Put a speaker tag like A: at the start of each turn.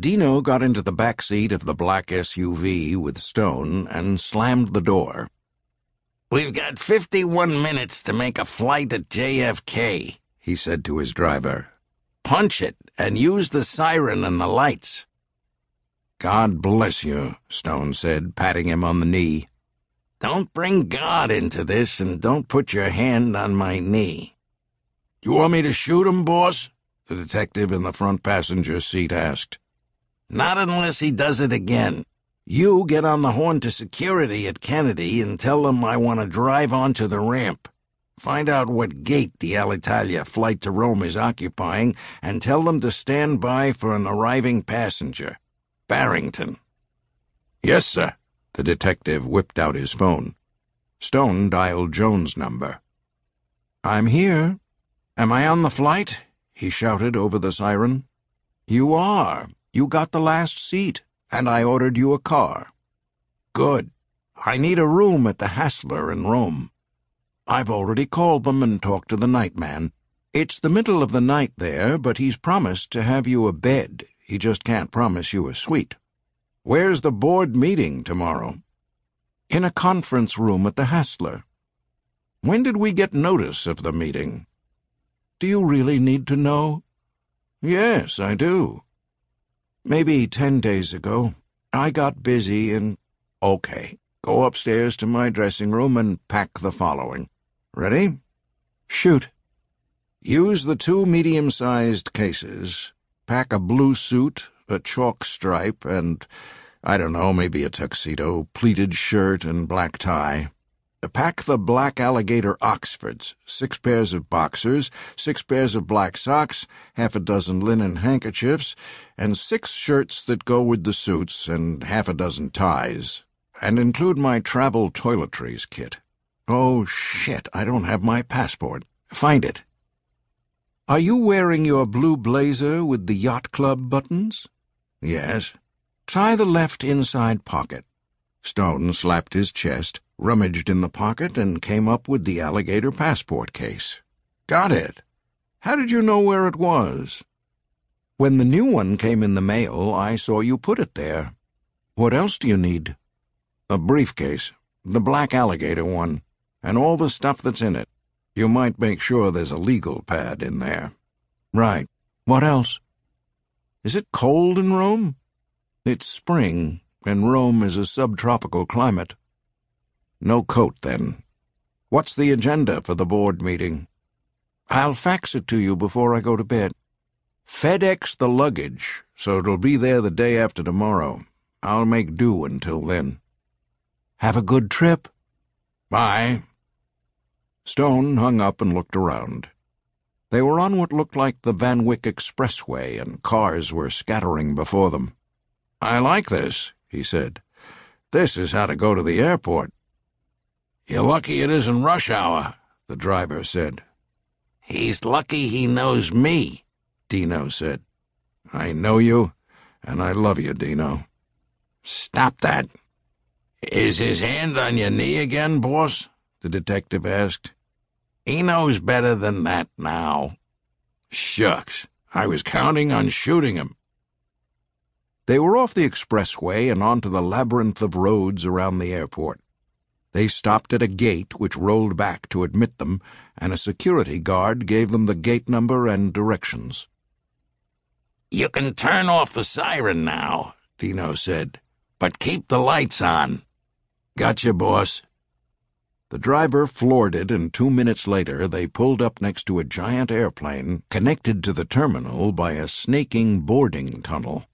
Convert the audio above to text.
A: Dino got into the back seat of the black SUV with Stone and slammed the door.
B: We've got 51 minutes to make a flight at JFK, he said to his driver. Punch it and use the siren and the lights.
A: God bless you, Stone said, patting him on the knee.
B: Don't bring God into this and don't put your hand on my knee.
A: You want me to shoot him, boss? The detective in the front passenger seat asked.
B: Not unless he does it again. You get on the horn to security at Kennedy and tell them I want to drive onto the ramp. Find out what gate the Alitalia flight to Rome is occupying and tell them to stand by for an arriving passenger. Barrington.
A: Yes, sir. The detective whipped out his phone. Stone dialed Joan's number. I'm here. Am I on the flight? he shouted over the siren. You are. You got the last seat, and I ordered you a car. Good. I need a room at the Hassler in Rome. I've already called them and talked to the nightman. It's the middle of the night there, but he's promised to have you a bed he just can't promise you a suite. Where's the board meeting tomorrow? In a conference room at the Hassler. When did we get notice of the meeting? Do you really need to know? Yes, I do. Maybe ten days ago. I got busy and. Okay. Go upstairs to my dressing room and pack the following. Ready? Shoot. Use the two medium sized cases pack a blue suit, a chalk stripe, and, I don't know, maybe a tuxedo, pleated shirt, and black tie. Pack the black alligator Oxfords, six pairs of boxers, six pairs of black socks, half a dozen linen handkerchiefs, and six shirts that go with the suits, and half a dozen ties. And include my travel toiletries kit. Oh, shit, I don't have my passport. Find it. Are you wearing your blue blazer with the yacht club buttons? Yes. Try the left inside pocket. Stone slapped his chest, rummaged in the pocket, and came up with the alligator passport case. Got it. How did you know where it was? When the new one came in the mail, I saw you put it there. What else do you need? A briefcase, the black alligator one, and all the stuff that's in it. You might make sure there's a legal pad in there. Right. What else? Is it cold in Rome? It's spring, and Rome is a subtropical climate. No coat, then. What's the agenda for the board meeting? I'll fax it to you before I go to bed. FedEx the luggage, so it'll be there the day after tomorrow. I'll make do until then. Have a good trip. Bye. Stone hung up and looked around. They were on what looked like the Van Wyck Expressway, and cars were scattering before them. I like this, he said. This is how to go to the airport. You're lucky it isn't rush hour, the driver said.
B: He's lucky he knows me,
A: Dino said. I know you, and I love you, Dino.
B: Stop that. Is his hand on your knee again, boss? the detective asked. He knows better than that now.
A: Shucks, I was counting on shooting him. They were off the expressway and onto the labyrinth of roads around the airport. They stopped at a gate which rolled back to admit them, and a security guard gave them the gate number and directions.
B: You can turn off the siren now, Dino said, but keep the lights on.
A: Gotcha, boss. The driver floored it, and two minutes later they pulled up next to a giant airplane connected to the terminal by a snaking boarding tunnel.